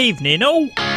Evening all.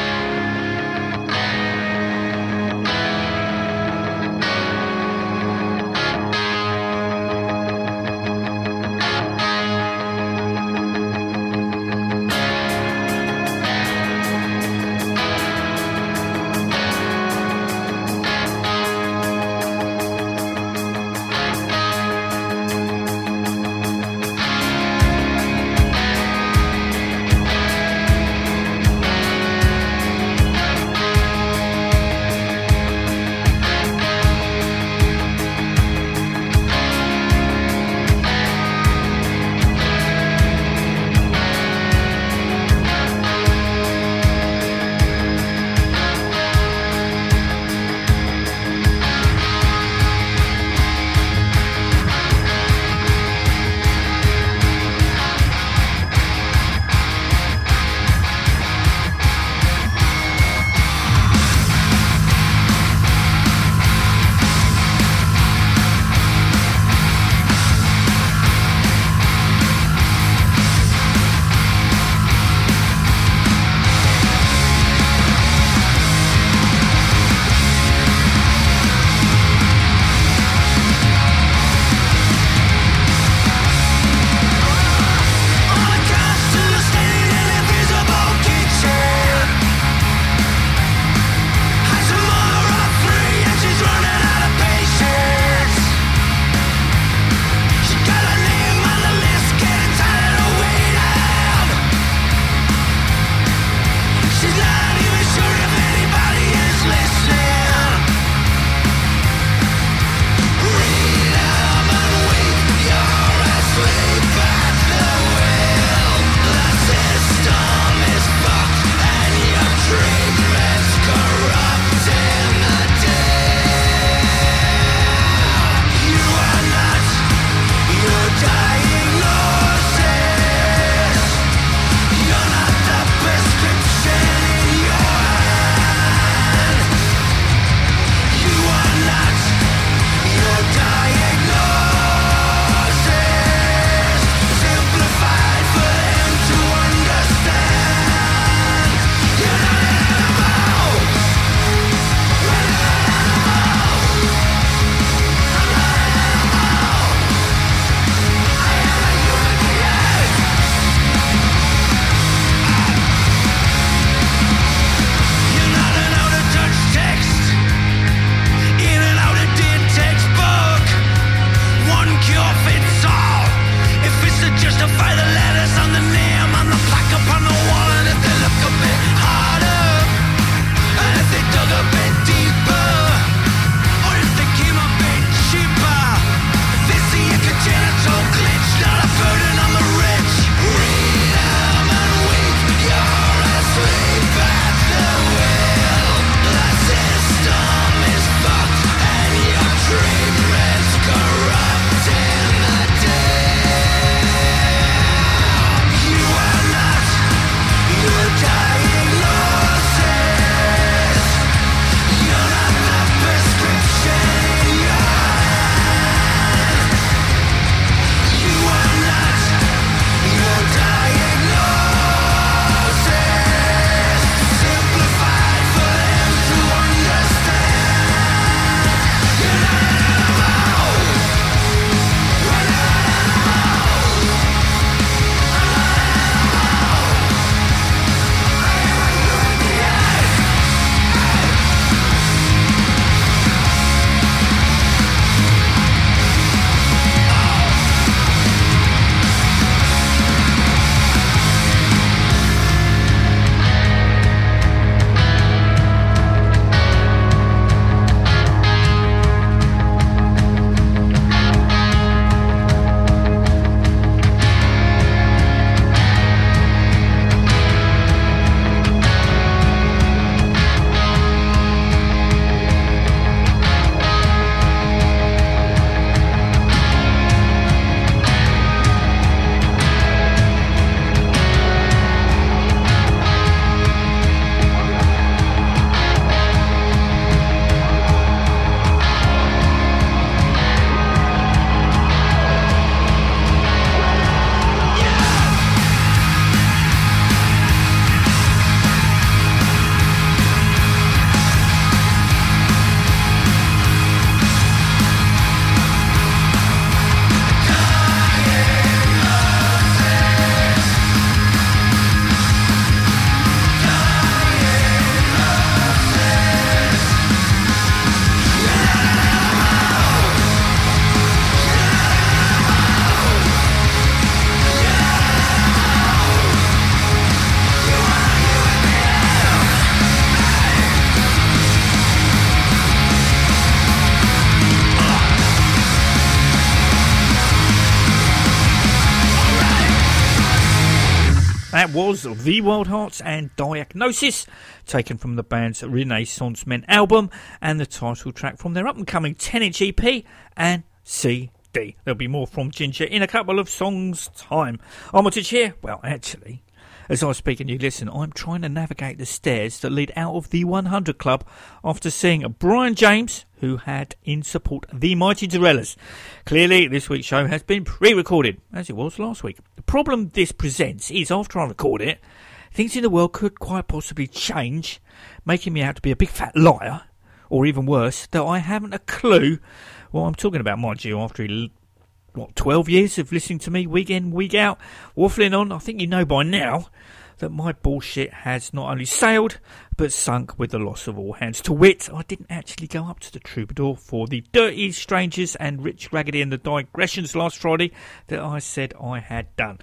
The Wildhearts and Diagnosis, taken from the band's Renaissance Men album and the title track from their up and coming 10 inch EP and CD. There'll be more from Ginger in a couple of songs' time. Armitage here. Well, actually, as I speak and you listen, I'm trying to navigate the stairs that lead out of the 100 Club after seeing Brian James, who had in support the Mighty Dorellas. Clearly, this week's show has been pre recorded, as it was last week. The problem this presents is after I record it, things in the world could quite possibly change, making me out to be a big fat liar, or even worse, that I haven't a clue what I'm talking about, mind you, after he what, 12 years of listening to me week in, week out, waffling on, I think you know by now that my bullshit has not only sailed, but sunk with the loss of all hands. To wit, I didn't actually go up to the Troubadour for the Dirty Strangers and Rich Ragany and the Digressions last Friday that I said I had done.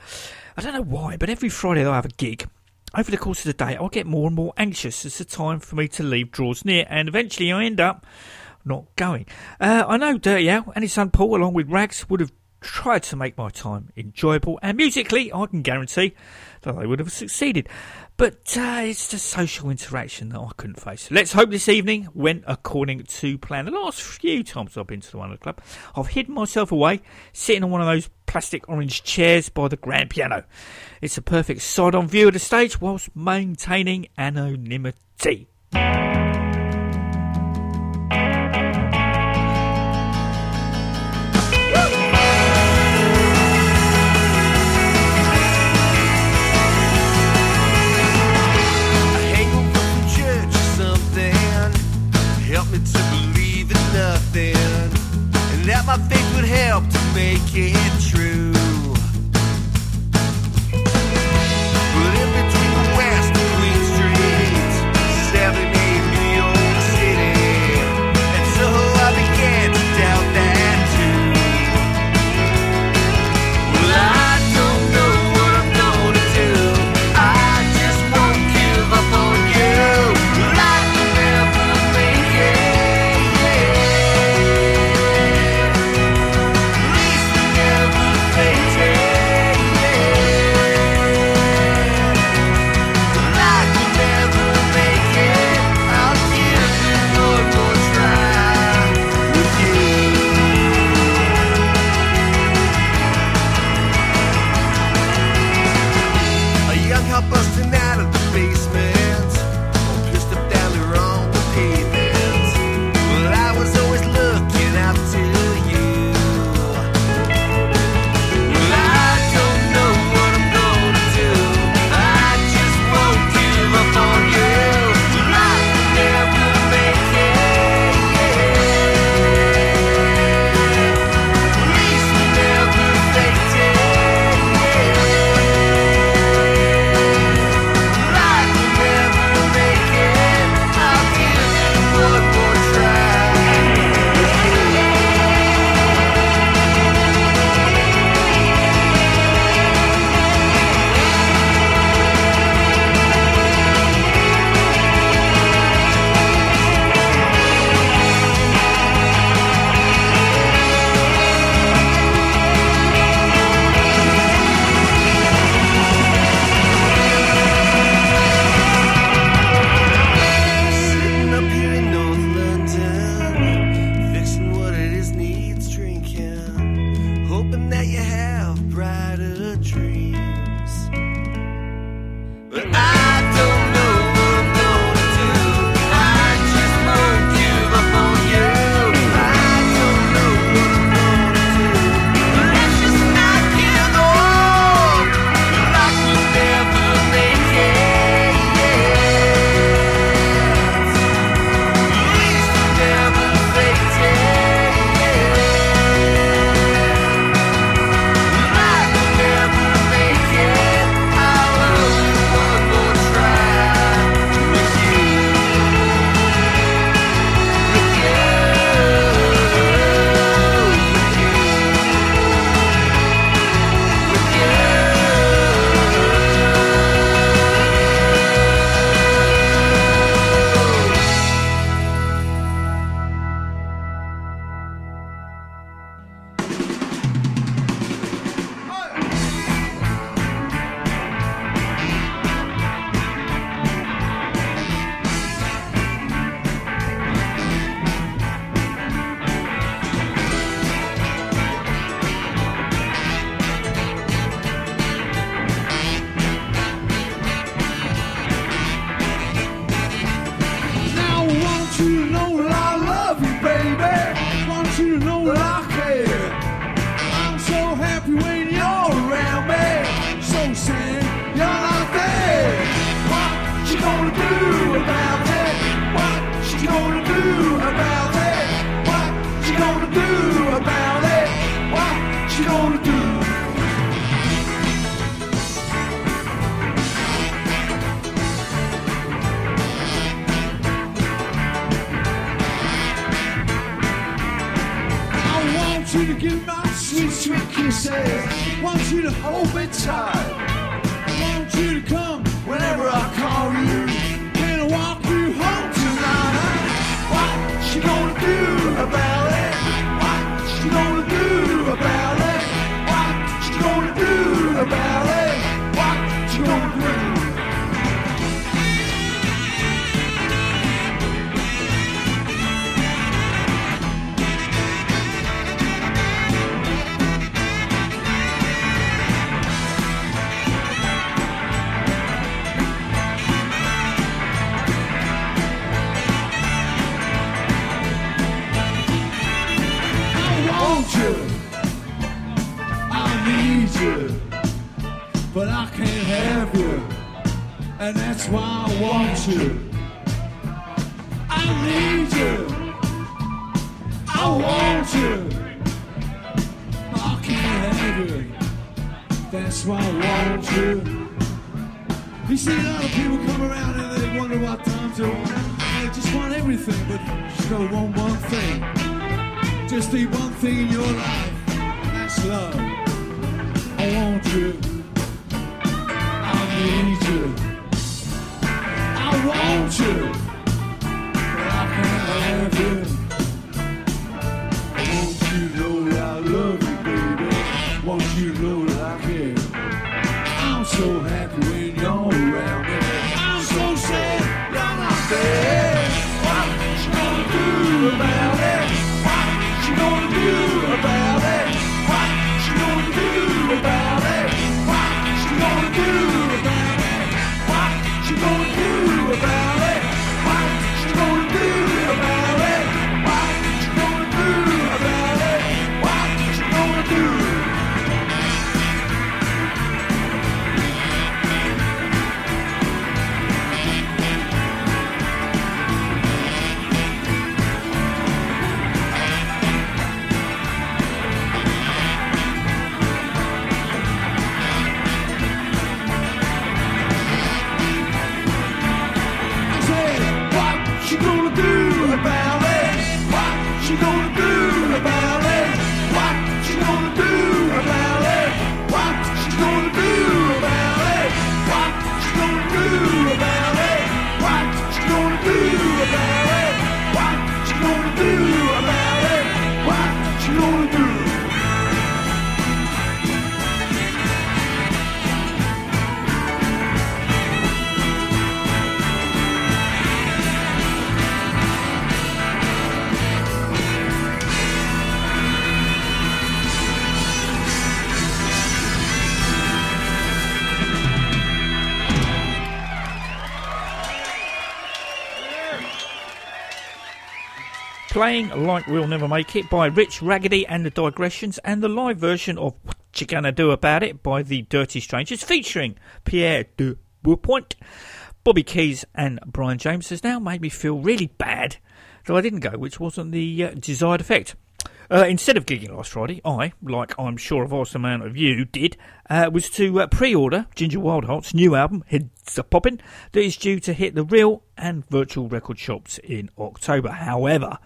I don't know why, but every Friday I have a gig, over the course of the day, I get more and more anxious as the time for me to leave draws near, and eventually I end up not going. Uh, I know Dirty Al and his son Paul, along with Rags, would have tried to make my time enjoyable, and musically, I can guarantee that they would have succeeded. But uh, it's the social interaction that I couldn't face. Let's hope this evening went according to plan. The last few times I've been to the One Club, I've hidden myself away, sitting on one of those plastic orange chairs by the grand piano. It's a perfect side-on view of the stage whilst maintaining anonymity. Make it busting And that's why I want you. I need you. I want you. I can't have you. That's why I want you. You see, a lot of people come around and they wonder what time to want. They just want everything, but you don't want one thing. Just need one thing in your life, that's love. I want you. I need you. Want you. But I can't have you. Playing Like We'll Never Make It by Rich Ragany and the Digressions, and the live version of What You Gonna Do About It by the Dirty Strangers, featuring Pierre de Beaupoint. Bobby Keys and Brian James has now made me feel really bad that I didn't go, which wasn't the uh, desired effect. Uh, instead of gigging last Friday, I, like I'm sure a vast amount of you did, uh, was to uh, pre-order Ginger Wildheart's new album, Headzapoppin', that is due to hit the real and virtual record shops in October. However,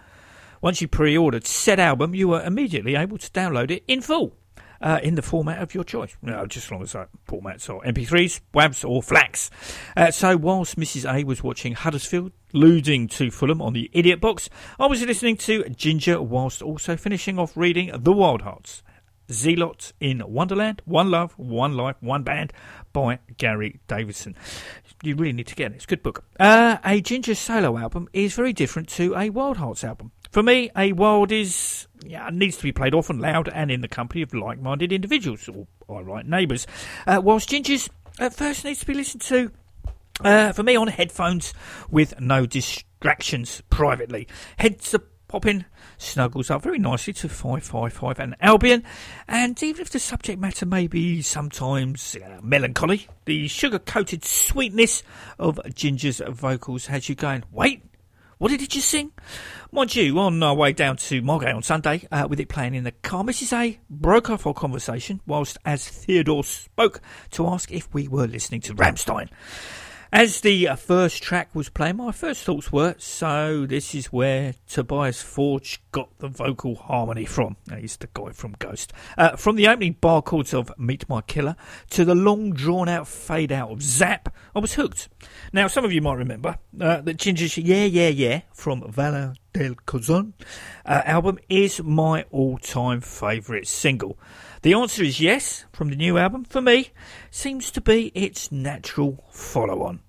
once you pre-ordered said album, you were immediately able to download it in full. Uh, in the format of your choice. No, just as long as that formats or MP3s, WAVs, or FLACs. Uh, so, whilst Mrs. A was watching Huddersfield losing to Fulham on the Idiot Box, I was listening to Ginger whilst also finishing off reading The Wildhearts. Zealots in Wonderland, One Love, One Life, One Band by Gary Davidson. You really need to get it. It's a good book. Uh, a Ginger solo album is very different to a Wildhearts album. For me, a world is yeah, needs to be played often loud and in the company of like-minded individuals or I right neighbours. Uh, whilst Ginger's at first needs to be listened to uh, for me on headphones with no distractions privately. Heads are popping, snuggles up very nicely to 555 and Albion, and even if the subject matter may be sometimes uh, melancholy, the sugar coated sweetness of Ginger's vocals has you going, wait, What did you sing? Mind you, on our way down to Margate on Sunday, uh, with it playing in the car, Mrs. A broke off our conversation whilst as Theodore spoke to ask if we were listening to Rammstein. As the uh, first track was playing, my first thoughts were, so this is where Tobias Forge got the vocal harmony from. He's the guy from Ghost. Uh, from the opening bar chords of Meet My Killer to the long drawn out fade out of Zap, I was hooked. Now, some of you might remember uh, that Ginger's Yeah Yeah Yeah from Valour Del Corazon uh, album is my all time favourite single. The answer is yes from the new album. For me, seems to be its natural follow on.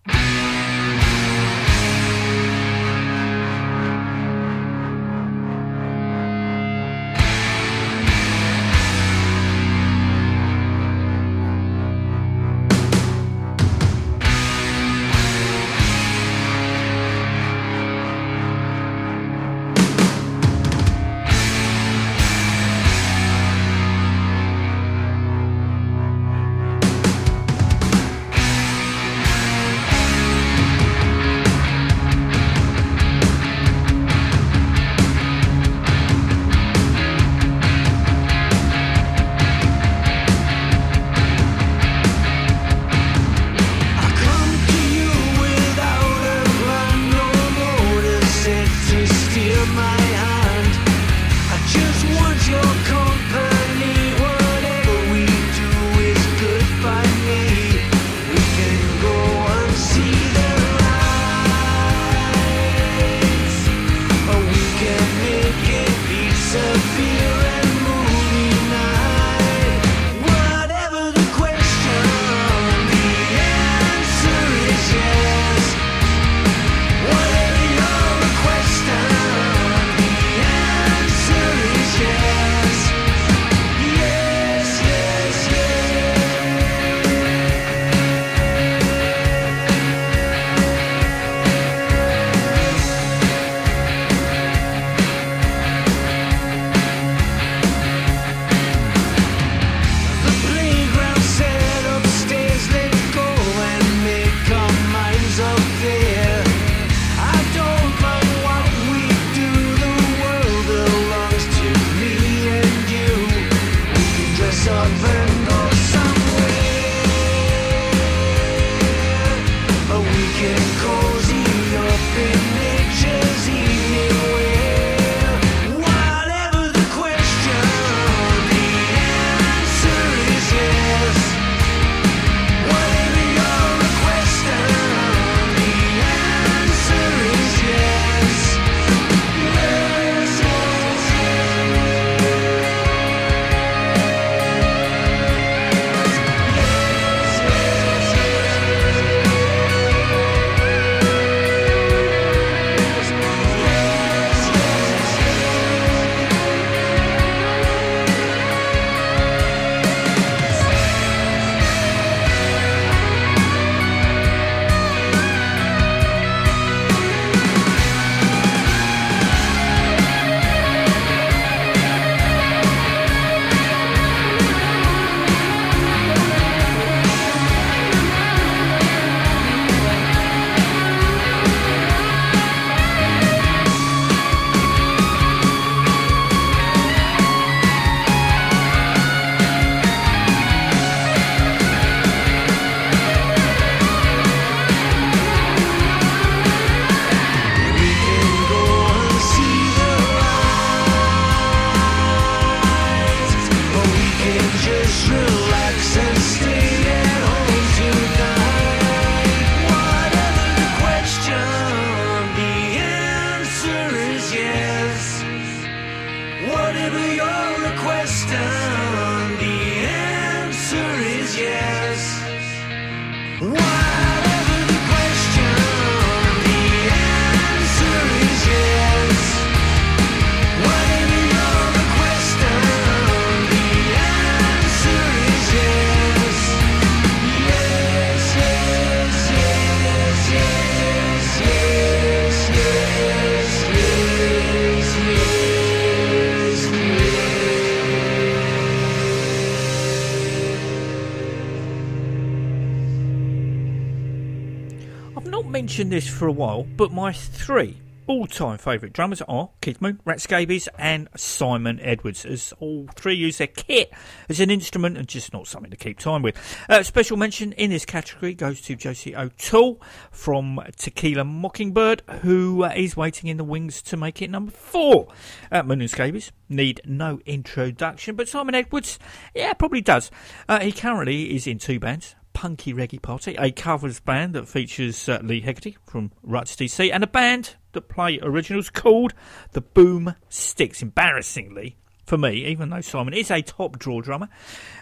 Mentioned this for a while, but my three all-time favourite drummers are Keith Moon, Rat Scabies and Simon Edwards, as all three use their kit as an instrument and just not something to keep time with. Uh, special mention in this category goes to Josie O'Toole from Tequila Mockingbird, who uh, is waiting in the wings to make it number four. Uh, Moon and Scabies need no introduction, but Simon Edwards, yeah, probably does. Uh, he currently is in two bands. Punky Reggae Party, a covers band that features uh, Leigh Heggarty from Ruts DC, and a band that play originals called the Boom Sticks. Embarrassingly, for me, even though Simon is a top draw drummer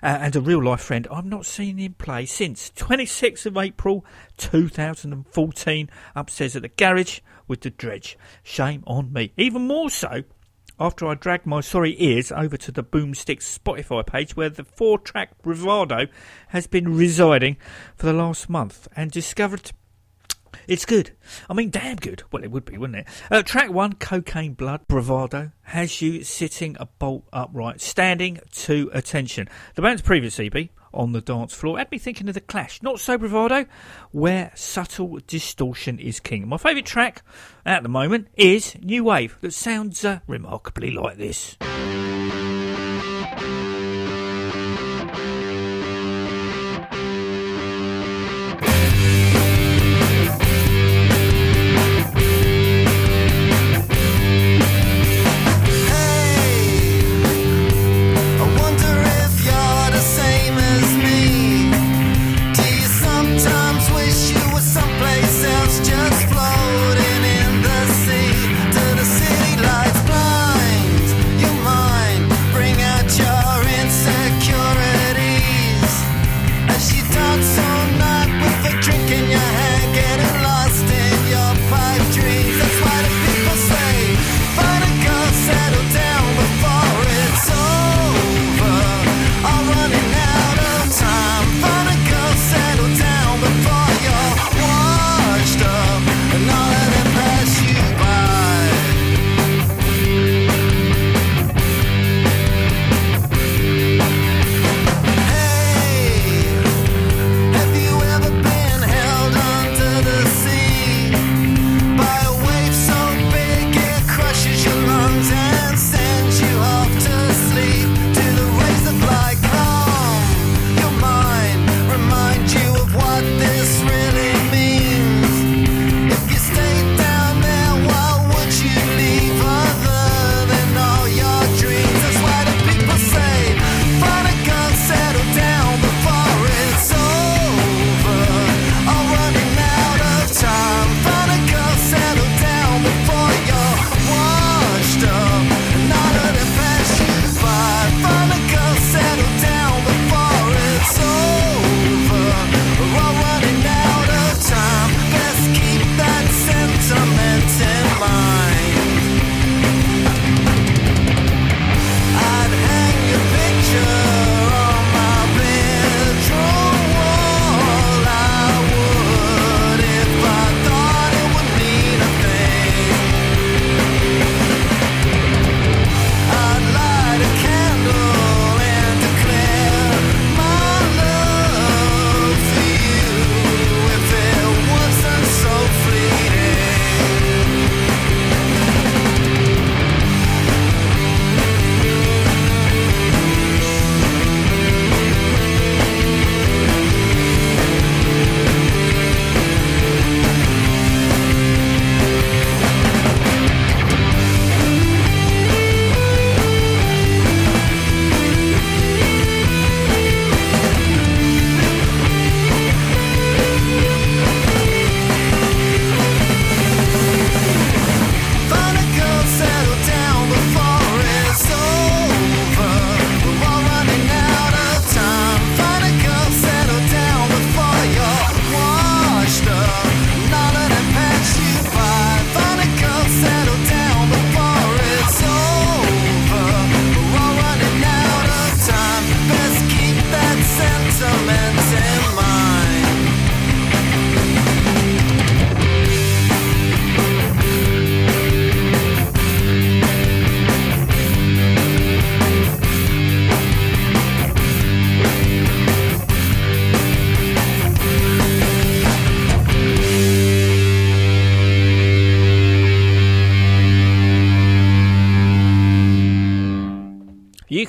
uh, and a real life friend, I've not seen him play since 26th of April 2014 upstairs at the garage with the dredge. Shame on me. Even more so after I dragged my sorry ears over to the Boomstick Spotify page where the four track Bravado has been residing for the last month and discovered it's good. I mean, damn good. Well, it would be, wouldn't it? Uh, track one, Cocaine Blood, Bravado, has you sitting a bolt upright, standing to attention. The band's previous EP, On the Dance Floor, had me thinking of The Clash, not so Bravado, where subtle distortion is king. My favourite track at the moment is New Wave, that sounds uh, remarkably like this.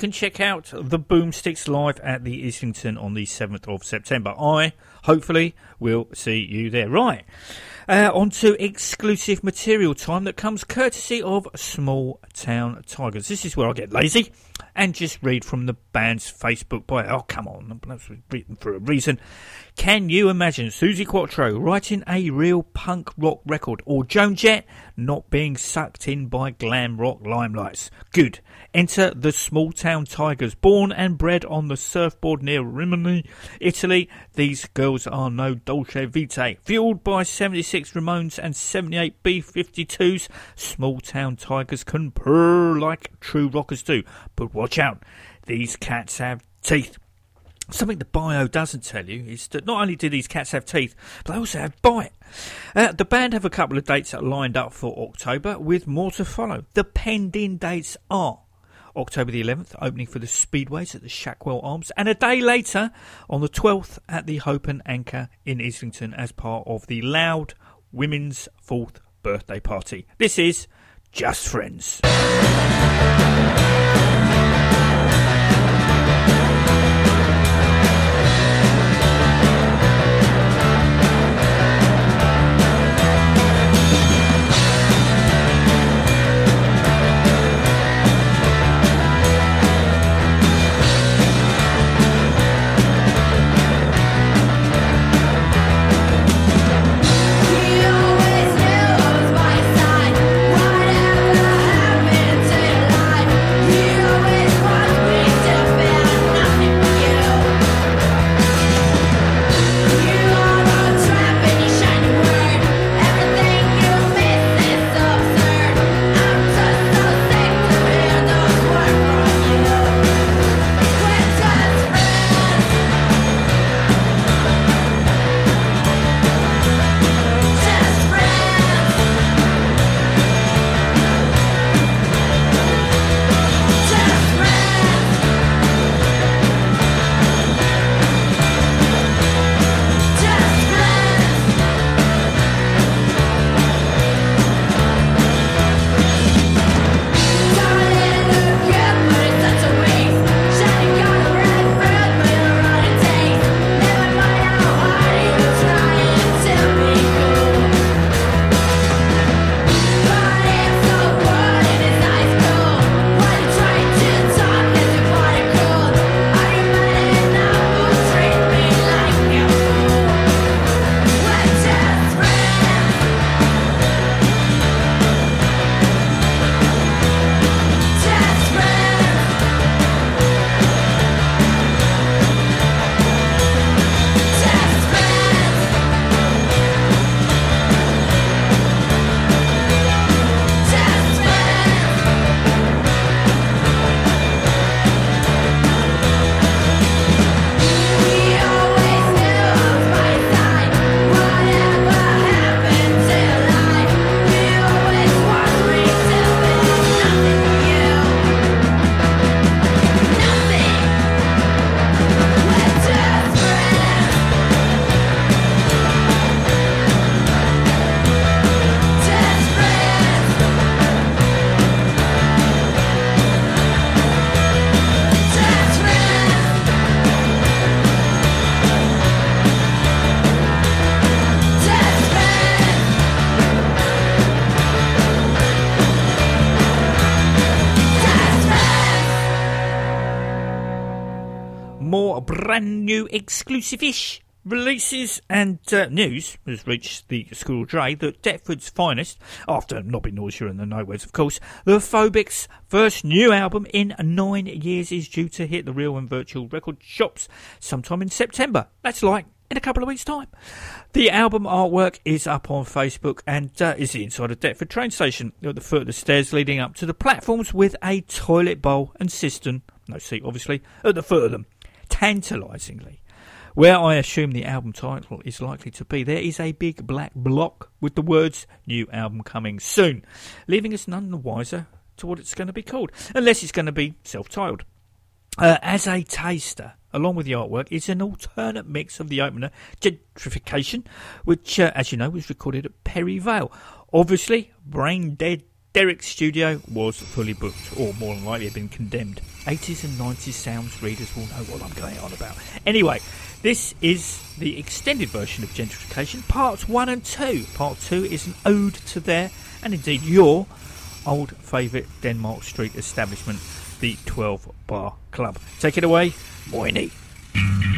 Can check out the Boomsticks live at the Islington on the 7th of September. I, hopefully, will see you there. Right. Uh, on to exclusive material time that comes courtesy of Small Town Tigers. This is where I get lazy and just read from the band's Facebook bio. Oh, come on, that's written for a reason. Can you imagine Suzi Quatro writing a real punk rock record or Joan Jett not being sucked in by glam rock limelights? Good. Enter the Smalltown Tigers, born and bred on the surfboard near Rimini, Italy. These girls are no Dolce Vitae. Fueled by 76 Ramones and 78 B-52s, Smalltown Tigers can purr like true rockers do. But watch out, these cats have teeth. Something the bio doesn't tell you is that not only do these cats have teeth, but they also have bite. Uh, the band have a couple of dates lined up for October, with more to follow. The pending dates are October the 11th, opening for the Speedways at the Shacklewell Arms, and a day later, on the 12th, at the Hope and Anchor in Islington as part of the Loud Women's Fourth Birthday Party. This is Just Friends. New exclusive ish releases and uh, news has reached the school dray that Deptford's finest, after Nobby Nausea and the Nowheres, of course, the Phobics' first new album in nine years is due to hit the real and virtual record shops sometime in September. That's like in a couple of weeks' time. The album artwork is up on Facebook and uh, is inside a Deptford train station at the foot of the stairs leading up to the platforms with a toilet bowl and cistern, no seat obviously, at the foot of them. Tantalisingly. Where I assume the album title is likely to be, there is a big black block with the words new album coming soon, leaving us none the wiser to what it's going to be called, unless it's going to be self titled. Uh, as a taster, along with the artwork, is an alternate mix of the opener, Gentrification, which, uh, as you know, was recorded at Perry Vale. Obviously, brain dead Derek's studio was fully booked, or more than likely had been condemned. 80s and 90s sounds readers will know what I'm going on about. Anyway, this is the extended version of Gentrification, parts 1 and 2. Part 2 is an ode to their, and indeed your, old favourite Denmark Street establishment, the 12 Bar Club. Take it away, Moini.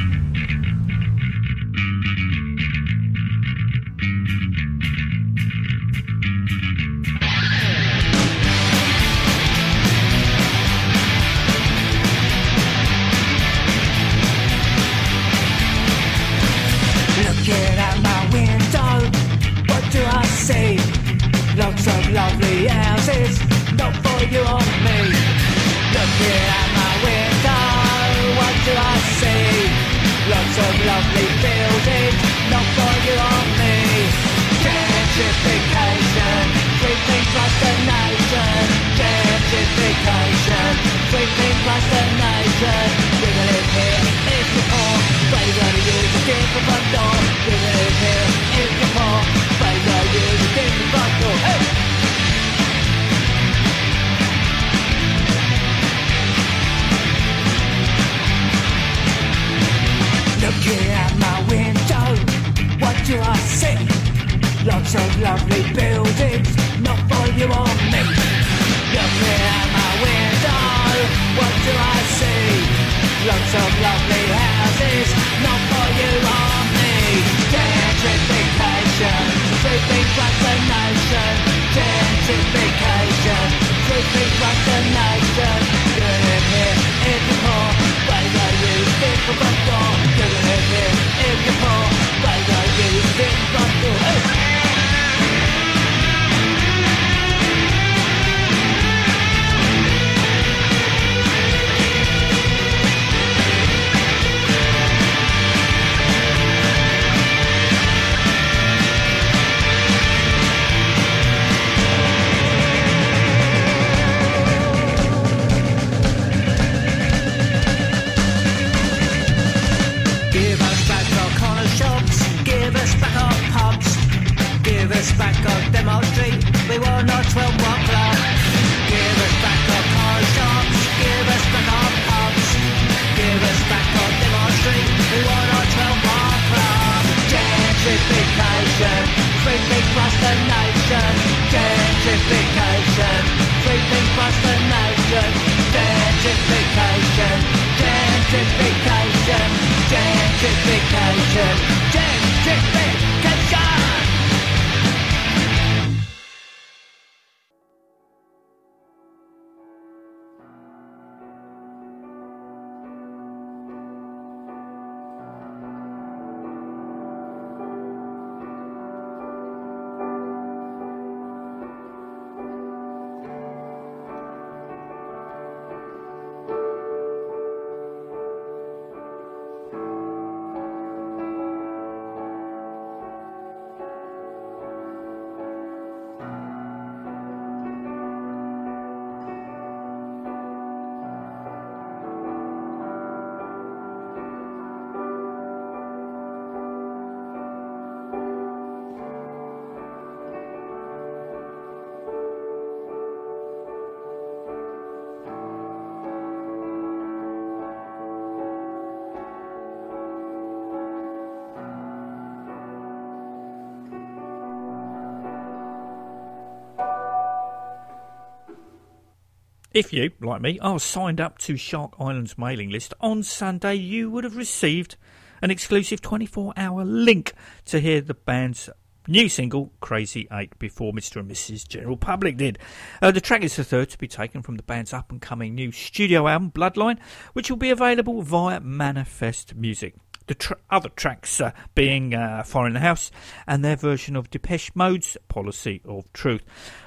If you, like me, are signed up to Shark Island's mailing list on Sunday, you would have received an exclusive 24 hour link to hear the band's new single, Crazy Eight, before Mr. and Mrs. General Public did. Uh, the track is the third to be taken from the band's up and coming new studio album, Bloodline, which will be available via Manifest Music. The tr- other tracks uh, being uh, Fire in the House and their version of Depeche Mode's Policy of Truth.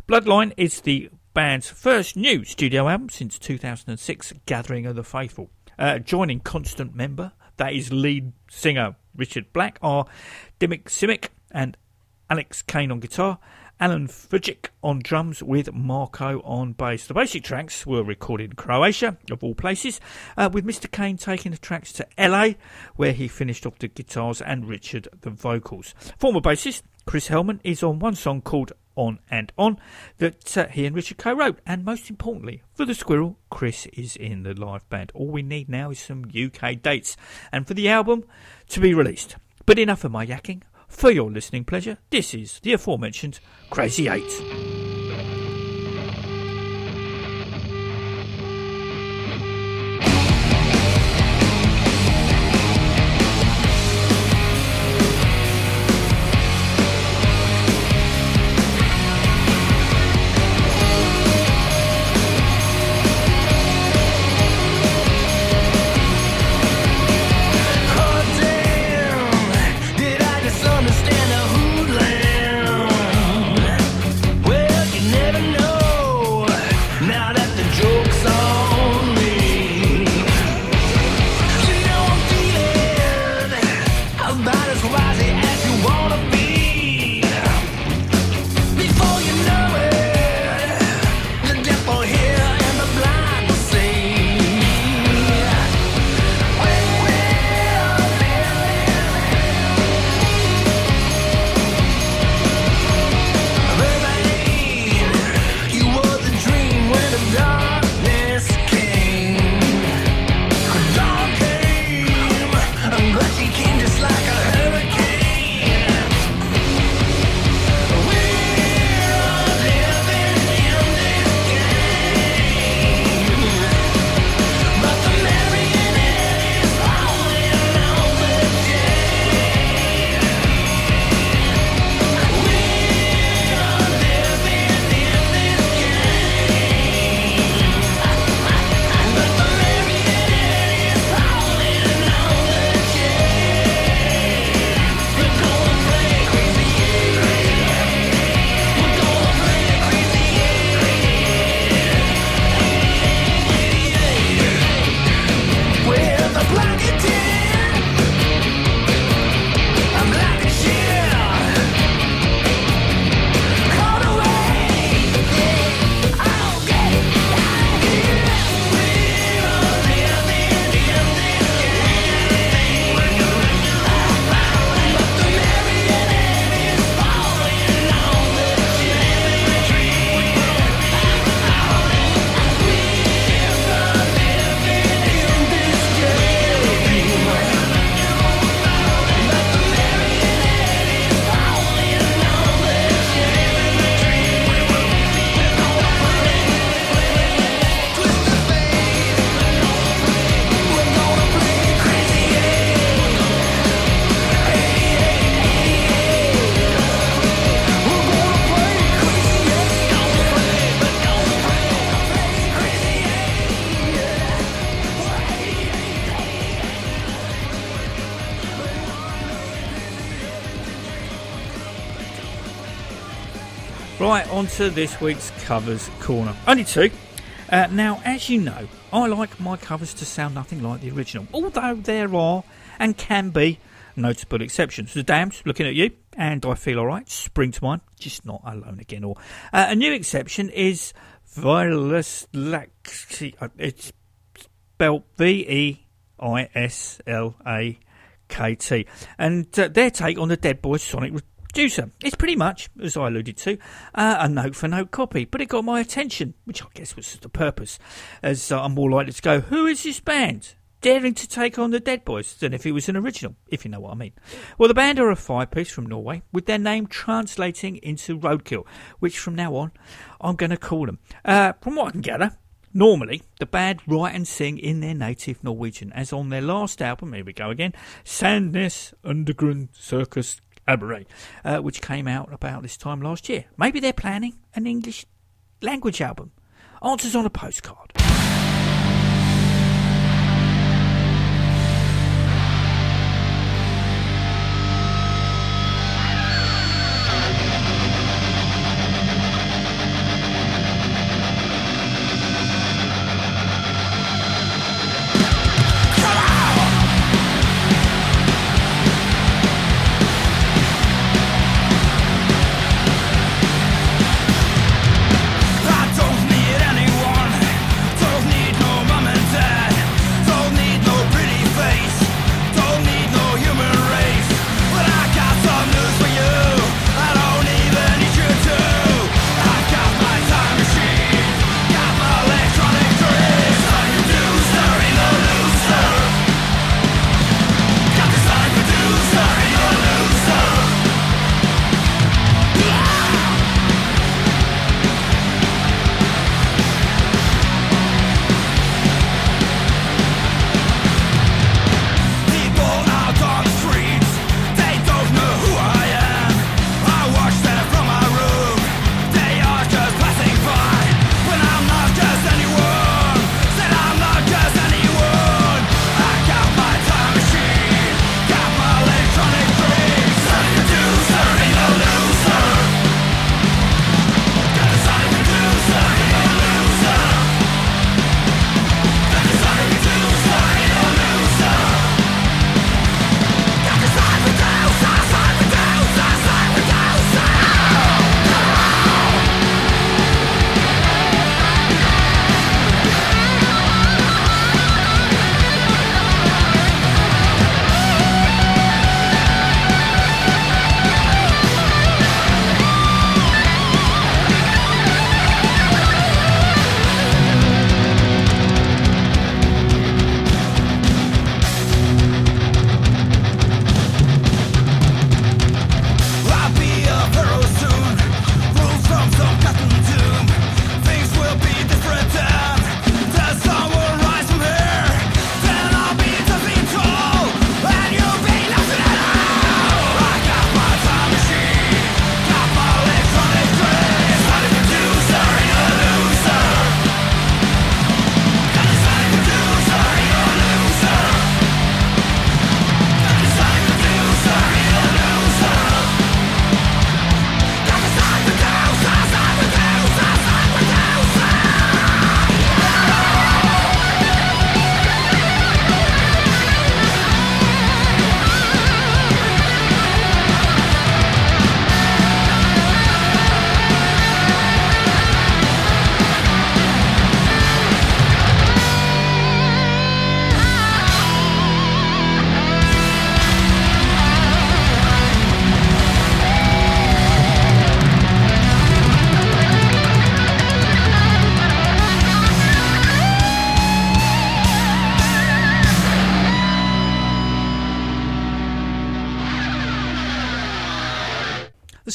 Bloodline is the band's first new studio album since 2006, Gathering of the Faithful. Uh, joining constant member, that is lead singer Richard Black, are Damir Simic and Alex Kane on guitar, Alan Fujic on drums with Marco on bass. The basic tracks were recorded in Croatia, of all places, uh, with Mr. Kane taking the tracks to LA, where he finished off the guitars and Richard the vocals. Former bassist Chris Heilman is on one song called On and On that uh, he and Richard co wrote. And most importantly, for the Squirrel, Chris is in the live band. All we need now is some UK dates and for the album to be released. But enough of my yakking. For your listening pleasure, this is the aforementioned Crazy Eight. On to this week's covers corner. Only two. Uh, now, as you know, I like my covers to sound nothing like the original, although there are and can be notable exceptions. The Damned, looking at you, and I feel alright, spring to mind, just not alone again. Or uh, a new exception is Veislakt. uh, It's spelled V E I S L A K T, and uh, their take on the Dead Boys Sonic Reducer. It's pretty much, as I alluded to, uh, a note for note copy, but it got my attention, which I guess was the purpose, as uh, I'm more likely to go, who is this band? Daring to take on the Dead Boys than if it was an original, if you know what I mean. Well, the band are a five piece from Norway, with their name translating into Roadkill, which from now on I'm going to call them. Uh, from what I can gather, Normally, the band write and sing in their native Norwegian, as on their last album, here we go again, Sandnes Underground Circus Uh, which came out about this time last year. Maybe they're planning an English language album. Answers on a postcard.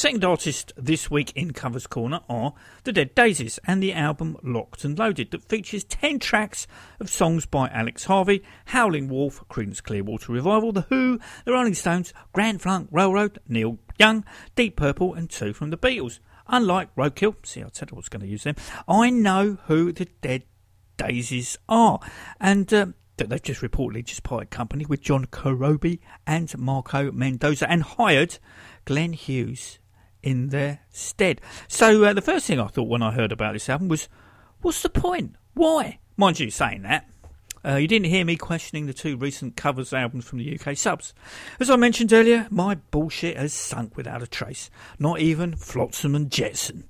Second artist this week in Covers Corner are The Dead Daisies and the album Locked and Loaded that features 10 tracks of songs by Alex Harvey, Howling Wolf, Creedence Clearwater Revival, The Who, The Rolling Stones, Grand Funk Railroad, Neil Young, Deep Purple and two from the Beatles. Unlike Roadkill, see I said I was going to use them, I know who The Dead Daisies are. And... Um, that they've just reportedly just parted company with John Corabi and Marco Mendoza and hired Glenn Hughes in their stead. So uh, the first thing I thought when I heard about this album was, what's the point? Why? Mind you, saying that. Uh, you didn't hear me questioning the two recent covers albums from the UK subs. As I mentioned earlier, my bullshit has sunk without a trace. Not even Flotsam and Jetsam.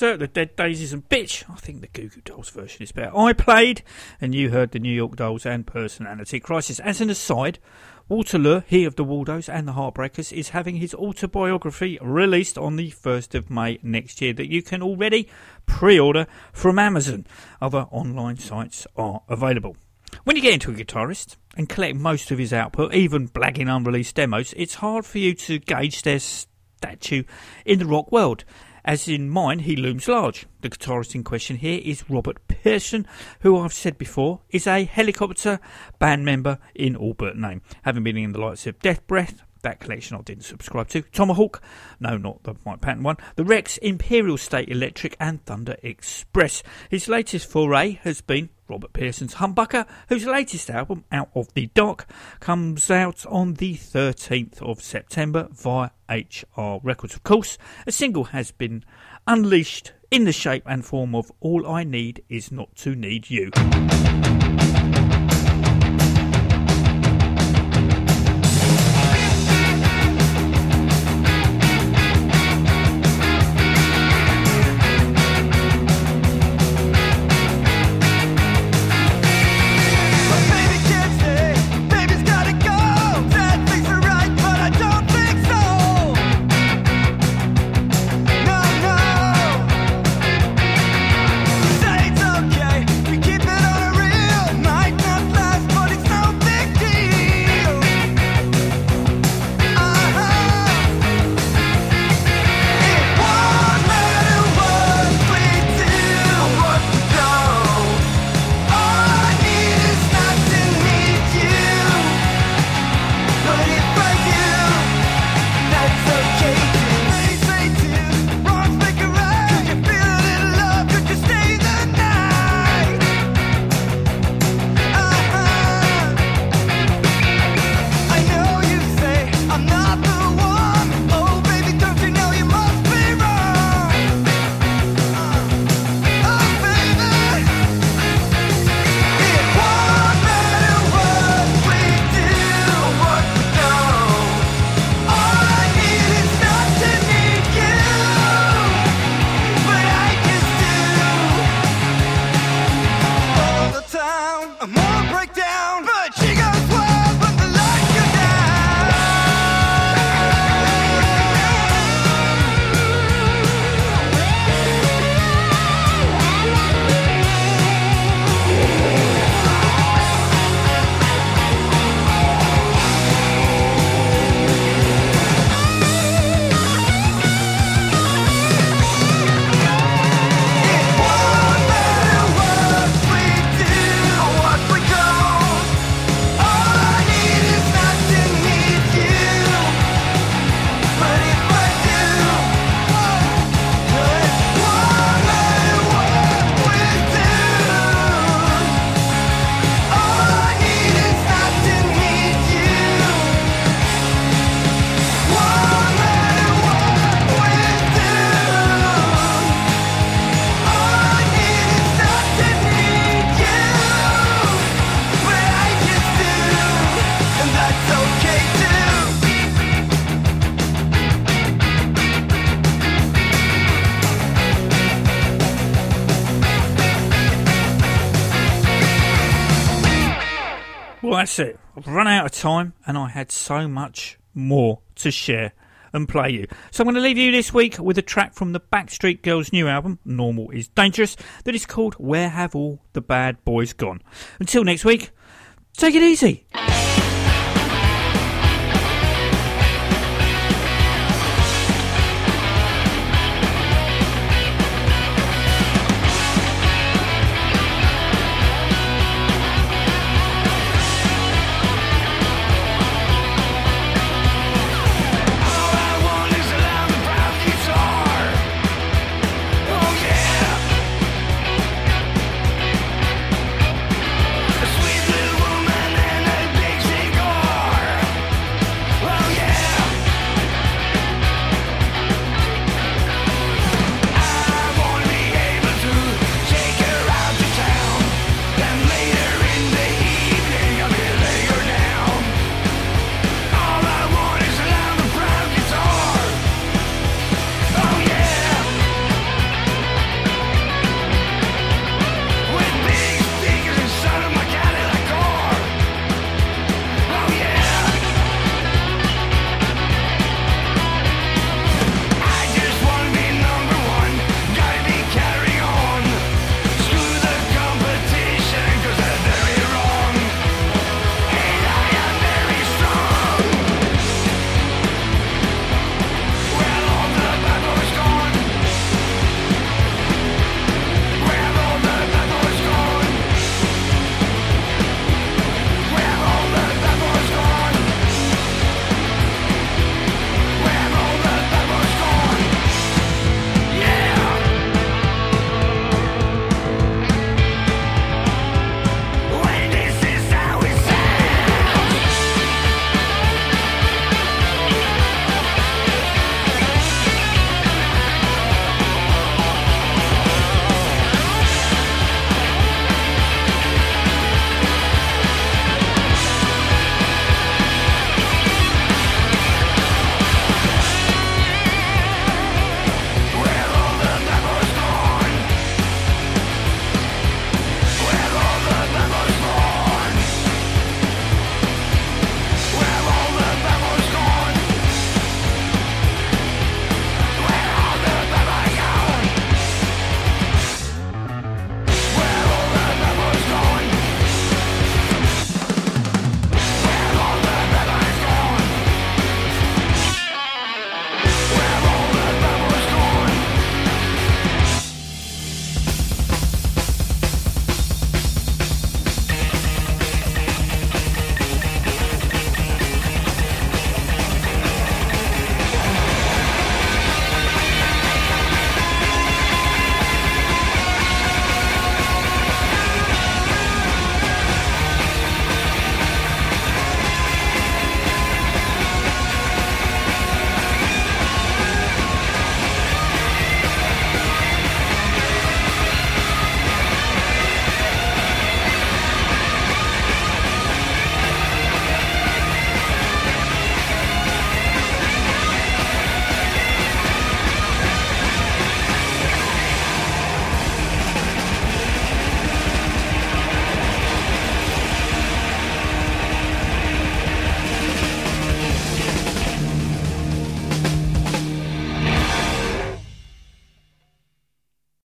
The Dead Daisies and Bitch. I think the Goo Goo Dolls version is better. I played, and you heard the New York Dolls and Personality Crisis. As an aside, Walter Lure, he of the Waldos and the Heartbreakers, is having his autobiography released on the 1st of May next year that you can already pre-order from Amazon. Other online sites are available. When you get into a guitarist and collect most of his output, even blagging unreleased demos, it's hard for you to gauge their statue in the rock world. As in mine, he looms large. The guitarist in question here is Robert Pehrsson, who I've said before is a Hellacopter band member in all but name, having been in the likes of Death Breath, that collection I didn't subscribe to. Tomahawk, no, not the Mike Patton one. The Rex, Imperial State Electric, and Thunder Express. His latest foray has been Robert Pehrsson's Humbucker, whose latest album, Out of the Dark, comes out on the 13th of September via HR Records. Of course, a single has been unleashed in the shape and form of All I Need Is Not to Need You. So much more to share and play you. So I'm going to leave you this week with a track from the Backstreet Girls' new album, Normal is Dangerous, that is called Where Have All the Bad Boys Gone. Until next week, take it easy.